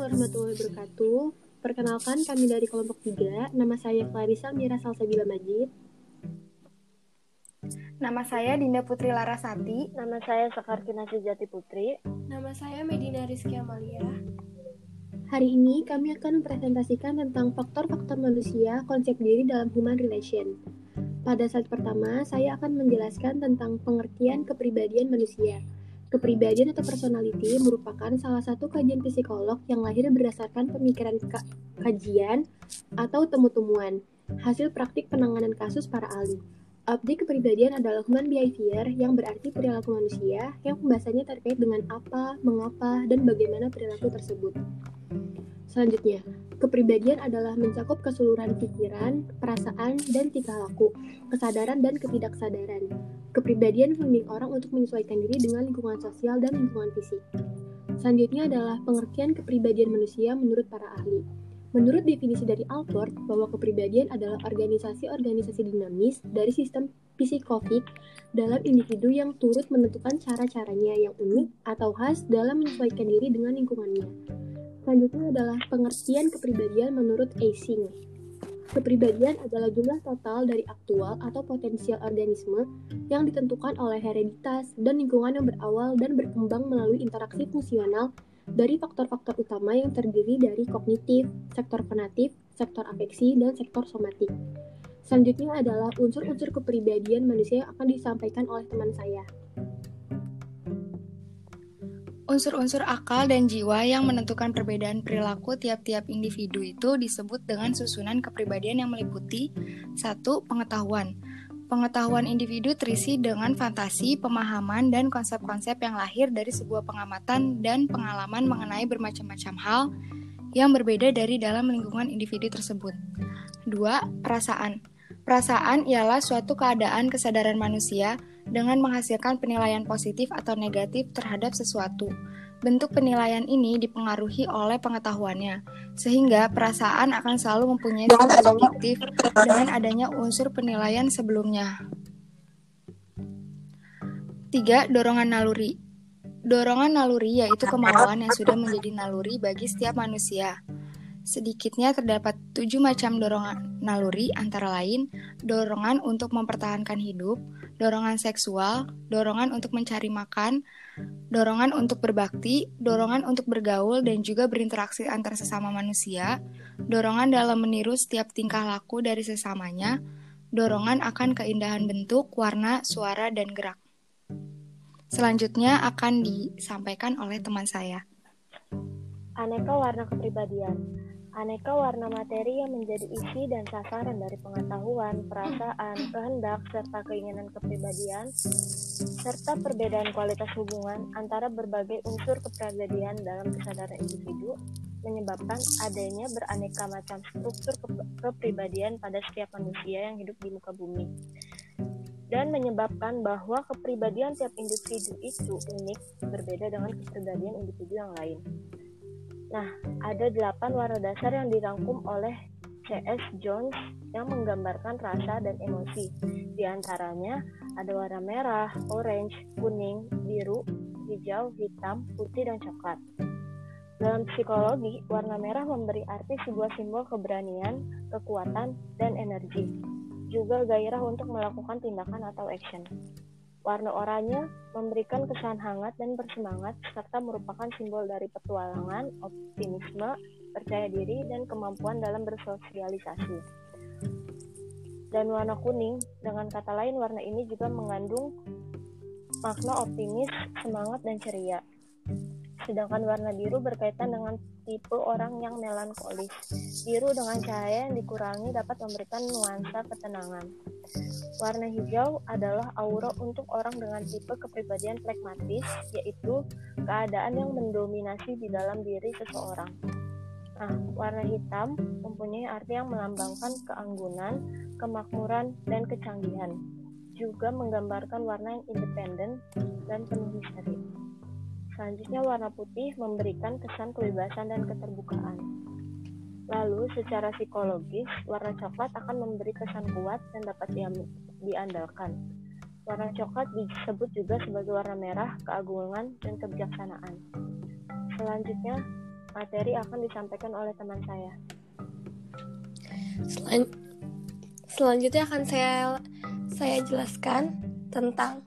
warahmatullahi wabarakatuh. Perkenalkan kami dari kelompok 3. Nama saya Clarissa Mira Salsabila Majid. Nama saya Dinda Putri Larasati. Nama saya Sakartina Sejati Putri. Nama saya Medina Rizky Amalia. Hari ini kami akan mempresentasikan tentang faktor-faktor manusia konsep diri dalam human relation. Pada saat pertama, saya akan menjelaskan tentang pengertian kepribadian manusia. Kepribadian atau personality merupakan salah satu kajian psikolog yang lahir berdasarkan pemikiran ka kajian atau temu-temuan, hasil praktik penanganan kasus para ahli. Objek kepribadian adalah human behavior yang berarti perilaku manusia yang pembahasannya terkait dengan apa, mengapa, dan bagaimana perilaku tersebut. Selanjutnya, kepribadian adalah mencakup keseluruhan pikiran, perasaan, dan tingkah laku, kesadaran dan ketidaksadaran. Kepribadian membimbing orang untuk menyesuaikan diri dengan lingkungan sosial dan lingkungan fisik. Selanjutnya adalah pengertian kepribadian manusia menurut para ahli. Menurut definisi dari Alford, bahwa kepribadian adalah organisasi-organisasi dinamis dari sistem psikofik dalam individu yang turut menentukan cara-caranya yang unik atau khas dalam menyesuaikan diri dengan lingkungannya. Selanjutnya adalah pengertian kepribadian menurut Ising. Kepribadian adalah jumlah total dari aktual atau potensial organisme yang ditentukan oleh hereditas dan lingkungan yang berawal dan berkembang melalui interaksi fungsional dari faktor-faktor utama yang terdiri dari kognitif, sektor penatif, sektor afeksi, dan sektor somatik. Selanjutnya adalah unsur-unsur kepribadian manusia yang akan disampaikan oleh teman saya. Unsur-unsur akal dan jiwa yang menentukan perbedaan perilaku tiap-tiap individu itu disebut dengan susunan kepribadian yang meliputi satu Pengetahuan. Pengetahuan individu terisi dengan fantasi, pemahaman, dan konsep-konsep yang lahir dari sebuah pengamatan dan pengalaman mengenai bermacam-macam hal yang berbeda dari dalam lingkungan individu tersebut. Dua, Perasaan. Perasaan ialah suatu keadaan kesadaran manusia dengan menghasilkan penilaian positif atau negatif terhadap sesuatu. Bentuk penilaian ini dipengaruhi oleh pengetahuannya, sehingga perasaan akan selalu mempunyai sifat subjektif dengan adanya unsur penilaian sebelumnya. 3. Dorongan naluri Dorongan naluri yaitu kemauan yang sudah menjadi naluri bagi setiap manusia. Sedikitnya terdapat tujuh macam dorongan naluri antara lain dorongan untuk mempertahankan hidup, dorongan seksual, dorongan untuk mencari makan, dorongan untuk berbakti, dorongan untuk bergaul dan juga berinteraksi antar sesama manusia, dorongan dalam meniru setiap tingkah laku dari sesamanya, dorongan akan keindahan bentuk, warna, suara, dan gerak. Selanjutnya akan disampaikan oleh teman saya. Aneka warna kepribadian. Aneka warna materi yang menjadi isi dan sasaran dari pengetahuan, perasaan, kehendak, serta keinginan kepribadian, serta perbedaan kualitas hubungan antara berbagai unsur kepribadian dalam kesadaran individu, menyebabkan adanya beraneka macam struktur kepribadian pada setiap manusia yang hidup di muka bumi dan menyebabkan bahwa kepribadian tiap individu itu unik berbeda dengan kepribadian individu yang lain. Nah, ada delapan warna dasar yang dirangkum oleh C.S. Jones yang menggambarkan rasa dan emosi. Di antaranya ada warna merah, orange, kuning, biru, hijau, hitam, putih, dan coklat. Dalam psikologi, warna merah memberi arti sebuah simbol keberanian, kekuatan, dan energi. Juga gairah untuk melakukan tindakan atau action. Warna oranye memberikan kesan hangat dan bersemangat serta merupakan simbol dari petualangan, optimisme, percaya diri, dan kemampuan dalam bersosialisasi. Dan warna kuning, dengan kata lain warna ini juga mengandung makna optimis, semangat, dan ceria. Sedangkan warna biru berkaitan dengan tipe orang yang melankolis. Biru dengan cahaya yang dikurangi dapat memberikan nuansa ketenangan. Warna hijau adalah aura untuk orang dengan tipe kepribadian pragmatis, yaitu keadaan yang mendominasi di dalam diri seseorang. Nah, warna hitam mempunyai arti yang melambangkan keanggunan, kemakmuran, dan kecanggihan. Juga menggambarkan warna yang independen dan penuh misteri. Selanjutnya warna putih memberikan kesan kebebasan dan keterbukaan. Lalu secara psikologis, warna coklat akan memberi kesan kuat dan dapat diandalkan. Warna coklat disebut juga sebagai warna merah, keagungan, dan kebijaksanaan. Selanjutnya, Materi akan disampaikan oleh teman saya. Selan selanjutnya akan saya saya jelaskan tentang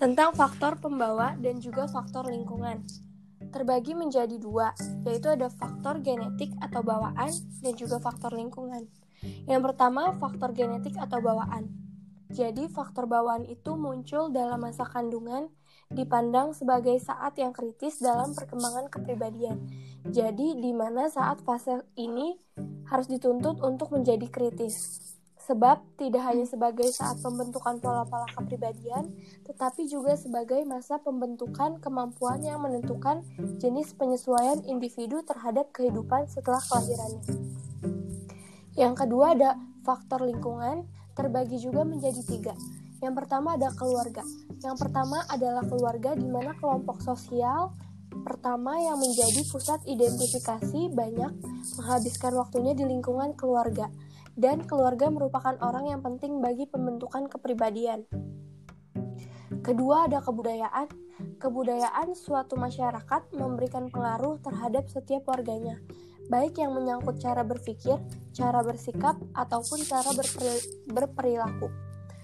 tentang faktor pembawa dan juga faktor lingkungan. Terbagi menjadi dua, yaitu ada faktor genetik atau bawaan dan juga faktor lingkungan. Yang pertama, faktor genetik atau bawaan. Jadi, faktor bawaan itu muncul dalam masa kandungan dipandang sebagai saat yang kritis dalam perkembangan kepribadian. Jadi, di mana saat fase ini harus dituntut untuk menjadi kritis. Sebab tidak hanya sebagai saat pembentukan pola-pola kepribadian, tetapi juga sebagai masa pembentukan kemampuan yang menentukan jenis penyesuaian individu terhadap kehidupan setelah kelahirannya. Yang kedua ada faktor lingkungan, terbagi juga menjadi tiga. Yang pertama ada keluarga. Yang pertama adalah keluarga di mana kelompok sosial pertama yang menjadi pusat identifikasi banyak menghabiskan waktunya di lingkungan keluarga dan keluarga merupakan orang yang penting bagi pembentukan kepribadian. Kedua ada kebudayaan. Kebudayaan suatu masyarakat memberikan pengaruh terhadap setiap warganya, baik yang menyangkut cara berpikir, cara bersikap, ataupun cara berperi berperilaku.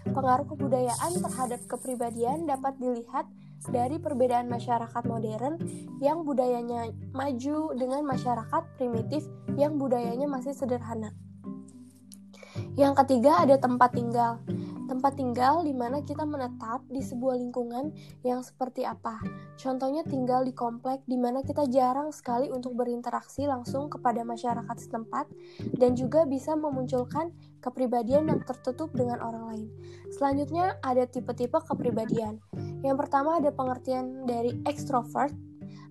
Pengaruh kebudayaan terhadap kepribadian dapat dilihat dari perbedaan masyarakat modern yang budayanya maju dengan masyarakat primitif yang budayanya masih sederhana. Yang ketiga ada tempat tinggal. Tempat tinggal di mana kita menetap di sebuah lingkungan yang seperti apa. Contohnya tinggal di komplek di mana kita jarang sekali untuk berinteraksi langsung kepada masyarakat setempat dan juga bisa memunculkan kepribadian yang tertutup dengan orang lain. Selanjutnya ada tipe-tipe kepribadian. Yang pertama ada pengertian dari extrovert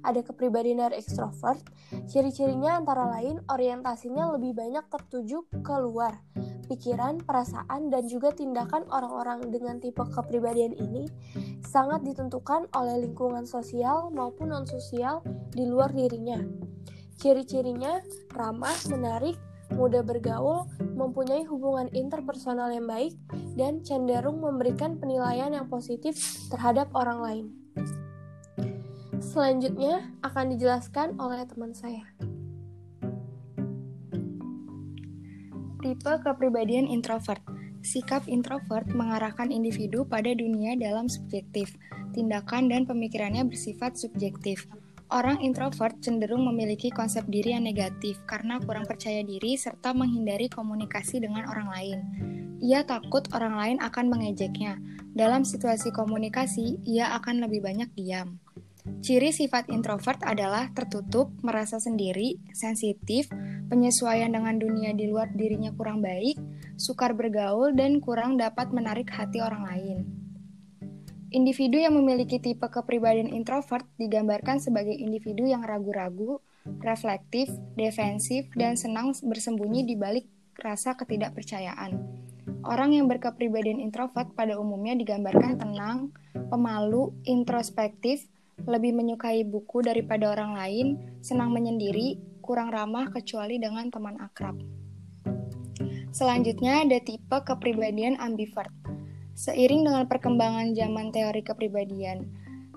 ada kepribadian dari ekstrovert. Ciri-cirinya antara lain orientasinya lebih banyak tertuju keluar. Pikiran, perasaan, dan juga tindakan orang-orang dengan tipe kepribadian ini sangat ditentukan oleh lingkungan sosial maupun non-sosial di luar dirinya. Ciri-cirinya ramah, menarik, mudah bergaul, mempunyai hubungan interpersonal yang baik, dan cenderung memberikan penilaian yang positif terhadap orang lain. Selanjutnya akan dijelaskan oleh teman saya. Tipe kepribadian introvert. Sikap introvert mengarahkan individu pada dunia dalam subjektif. Tindakan dan pemikirannya bersifat subjektif. Orang introvert cenderung memiliki konsep diri yang negatif karena kurang percaya diri serta menghindari komunikasi dengan orang lain. Ia takut orang lain akan mengejeknya. Dalam situasi komunikasi, ia akan lebih banyak diam. Ciri sifat introvert adalah tertutup, merasa sendiri, sensitif, penyesuaian dengan dunia di luar dirinya kurang baik, sukar bergaul, dan kurang dapat menarik hati orang lain. Individu yang memiliki tipe kepribadian introvert digambarkan sebagai individu yang ragu-ragu, reflektif, defensif, dan senang bersembunyi di balik rasa ketidakpercayaan. Orang yang berkepribadian introvert pada umumnya digambarkan tenang, pemalu, introspektif, lebih menyukai buku daripada orang lain, senang menyendiri, kurang ramah kecuali dengan teman akrab. Selanjutnya ada tipe kepribadian ambivert. Seiring dengan perkembangan zaman teori kepribadian,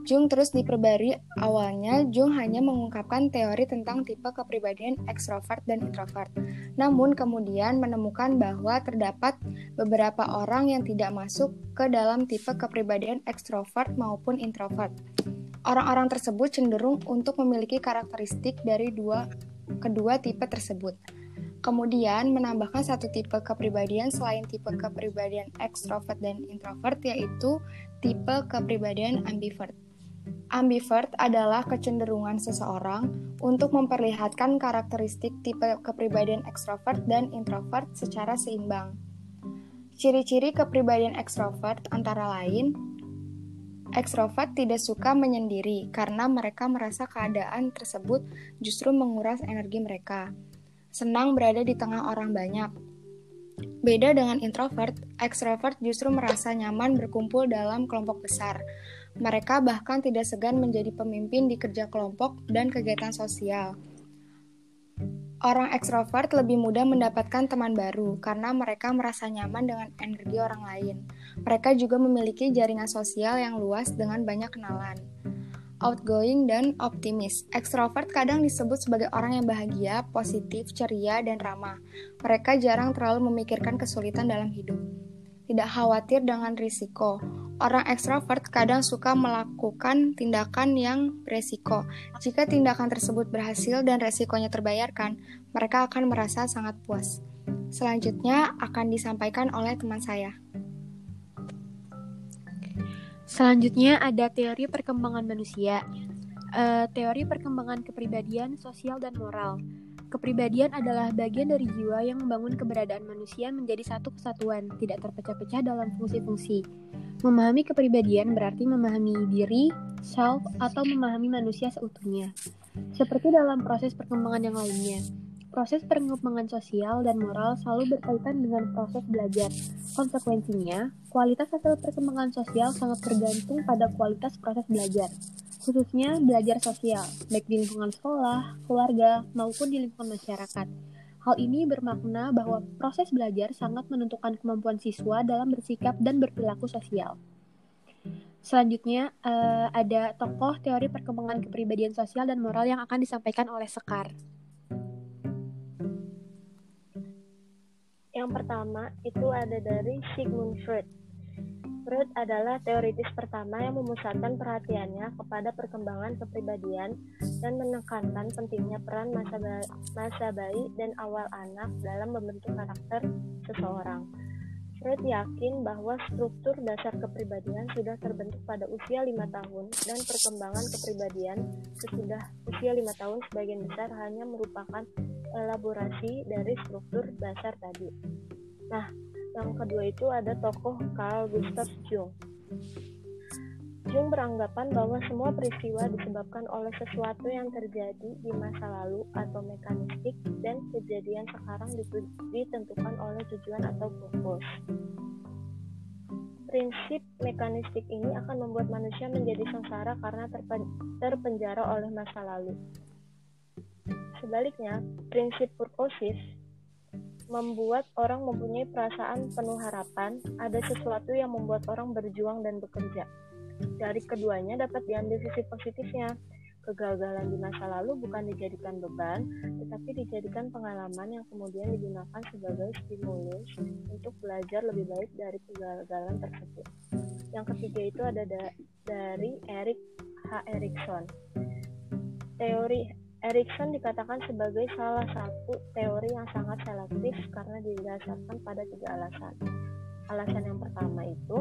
Jung terus diperbarui. Awalnya, Jung hanya mengungkapkan teori tentang tipe kepribadian ekstrovert dan introvert. Namun kemudian menemukan bahwa terdapat beberapa orang yang tidak masuk ke dalam tipe kepribadian ekstrovert maupun introvert. Orang-orang tersebut cenderung untuk memiliki karakteristik dari dua kedua tipe tersebut. Kemudian menambahkan satu tipe kepribadian selain tipe kepribadian ekstrovert dan introvert yaitu tipe kepribadian ambivert. Ambivert adalah kecenderungan seseorang untuk memperlihatkan karakteristik tipe kepribadian ekstrovert dan introvert secara seimbang. Ciri-ciri kepribadian ekstrovert antara lain Ekstrovert tidak suka menyendiri karena mereka merasa keadaan tersebut justru menguras energi mereka. Senang berada di tengah orang banyak. Beda dengan introvert, ekstrovert justru merasa nyaman berkumpul dalam kelompok besar. Mereka bahkan tidak segan menjadi pemimpin di kerja kelompok dan kegiatan sosial. Orang ekstrovert lebih mudah mendapatkan teman baru karena mereka merasa nyaman dengan energi orang lain. Mereka juga memiliki jaringan sosial yang luas dengan banyak kenalan. outgoing, dan optimis. Extrovert kadang disebut sebagai orang yang bahagia, positif, ceria, dan ramah. Mereka jarang terlalu memikirkan kesulitan dalam hidup. Tidak khawatir dengan risiko. Orang ekstrovert kadang suka melakukan tindakan yang beresiko. Jika tindakan tersebut berhasil dan resikonya terbayarkan, mereka akan merasa sangat puas. Selanjutnya akan disampaikan oleh teman saya. Selanjutnya ada teori perkembangan manusia. Uh, teori perkembangan kepribadian, sosial, dan moral. Kepribadian adalah bagian dari jiwa yang membangun keberadaan manusia menjadi satu kesatuan, tidak terpecah-pecah dalam fungsi-fungsi. Memahami kepribadian berarti memahami diri, self, atau memahami manusia seutuhnya. Seperti dalam proses perkembangan yang lainnya, Proses pengembangan sosial dan moral selalu berkaitan dengan proses belajar. Konsekuensinya, kualitas hasil perkembangan sosial sangat tergantung pada kualitas proses belajar, khususnya belajar sosial, baik di lingkungan sekolah, keluarga, maupun di lingkungan masyarakat. Hal ini bermakna bahwa proses belajar sangat menentukan kemampuan siswa dalam bersikap dan berperilaku sosial. Selanjutnya, uh, ada tokoh teori perkembangan kepribadian sosial dan moral yang akan disampaikan oleh Sekar. Yang pertama itu ada dari Sigmund Freud. Freud adalah teoritis pertama yang memusatkan perhatiannya kepada perkembangan kepribadian dan menekankan pentingnya peran masa, ba masa bayi dan awal anak dalam membentuk karakter seseorang. Freud yakin bahwa struktur dasar kepribadian sudah terbentuk pada usia lima tahun dan perkembangan kepribadian sesudah usia lima tahun sebagian besar hanya merupakan elaborasi dari struktur dasar tadi. Nah, yang kedua itu ada tokoh Carl Gustav Jung. Jung beranggapan bahwa semua peristiwa disebabkan oleh sesuatu yang terjadi di masa lalu atau mekanistik dan kejadian sekarang ditentukan oleh tujuan atau purpose. Prinsip mekanistik ini akan membuat manusia menjadi sengsara karena terpenjara oleh masa lalu. Sebaliknya, prinsip purposive membuat orang mempunyai perasaan penuh harapan, ada sesuatu yang membuat orang berjuang dan bekerja. Dari keduanya dapat diambil sisi positifnya. Kegagalan di masa lalu bukan dijadikan beban, tetapi dijadikan pengalaman yang kemudian digunakan sebagai stimulus untuk belajar lebih baik dari kegagalan tersebut. Yang ketiga itu ada da dari Eric H. Erikson. Teori Erikson dikatakan sebagai salah satu teori yang sangat selektif karena didasarkan pada tiga alasan. Alasan yang pertama itu,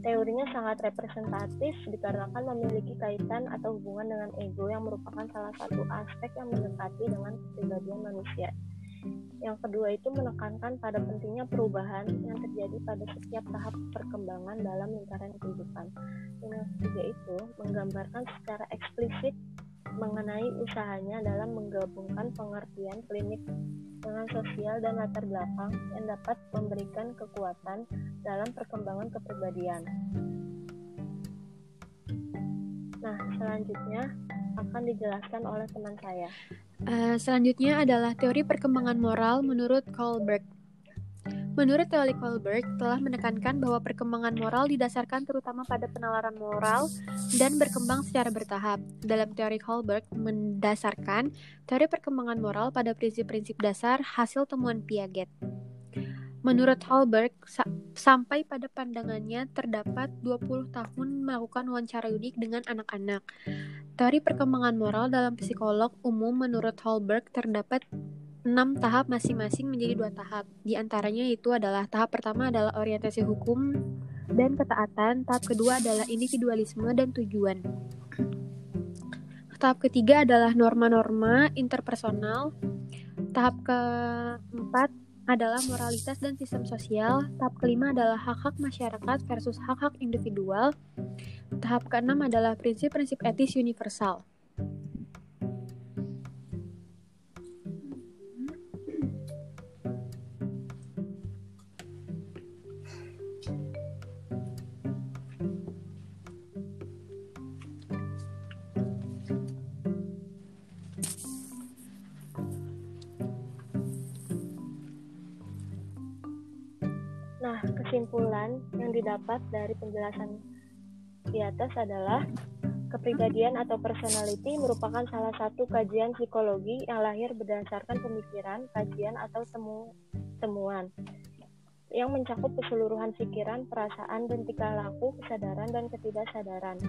teorinya sangat representatif dikarenakan memiliki kaitan atau hubungan dengan ego yang merupakan salah satu aspek yang mendekati dengan kepribadian manusia. Yang kedua itu menekankan pada pentingnya perubahan yang terjadi pada setiap tahap perkembangan dalam lingkaran kehidupan. yang ketiga itu menggambarkan secara eksplisit mengenai usahanya dalam menggabungkan pengertian klinik dengan sosial dan latar belakang yang dapat memberikan kekuatan dalam perkembangan kepribadian. Nah, selanjutnya akan dijelaskan oleh teman saya. Uh, selanjutnya adalah teori perkembangan moral menurut Kohlberg. Menurut teori Kohlberg, telah menekankan bahwa perkembangan moral didasarkan terutama pada penalaran moral dan berkembang secara bertahap. Dalam teori Kohlberg mendasarkan teori perkembangan moral pada prinsip-prinsip dasar hasil temuan Piaget. Menurut Holberg, sa sampai pada pandangannya terdapat 20 tahun melakukan wawancara unik dengan anak-anak. Teori perkembangan moral dalam psikolog umum menurut Holberg terdapat enam tahap masing-masing menjadi dua tahap. Di antaranya itu adalah tahap pertama adalah orientasi hukum dan ketaatan, tahap kedua adalah individualisme dan tujuan. Tahap ketiga adalah norma-norma interpersonal. Tahap keempat adalah moralitas dan sistem sosial. Tahap kelima adalah hak-hak masyarakat versus hak-hak individual. Tahap keenam adalah prinsip-prinsip etis universal. Kesimpulan yang didapat dari penjelasan di atas adalah kepribadian atau personality merupakan salah satu kajian psikologi yang lahir berdasarkan pemikiran, kajian, atau temu temuan yang mencakup keseluruhan pikiran, perasaan, dan tingkah laku, kesadaran, dan ketidaksadaran.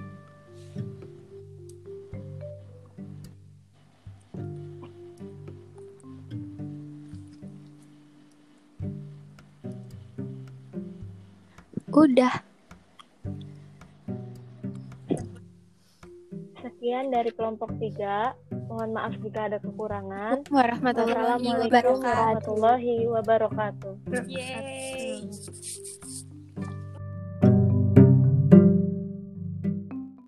Udah. Sekian dari kelompok 3. Mohon maaf jika ada kekurangan. Warahmatullahi Wassalamualaikum wabarakatuh. warahmatullahi wabarakatuh. Yeay.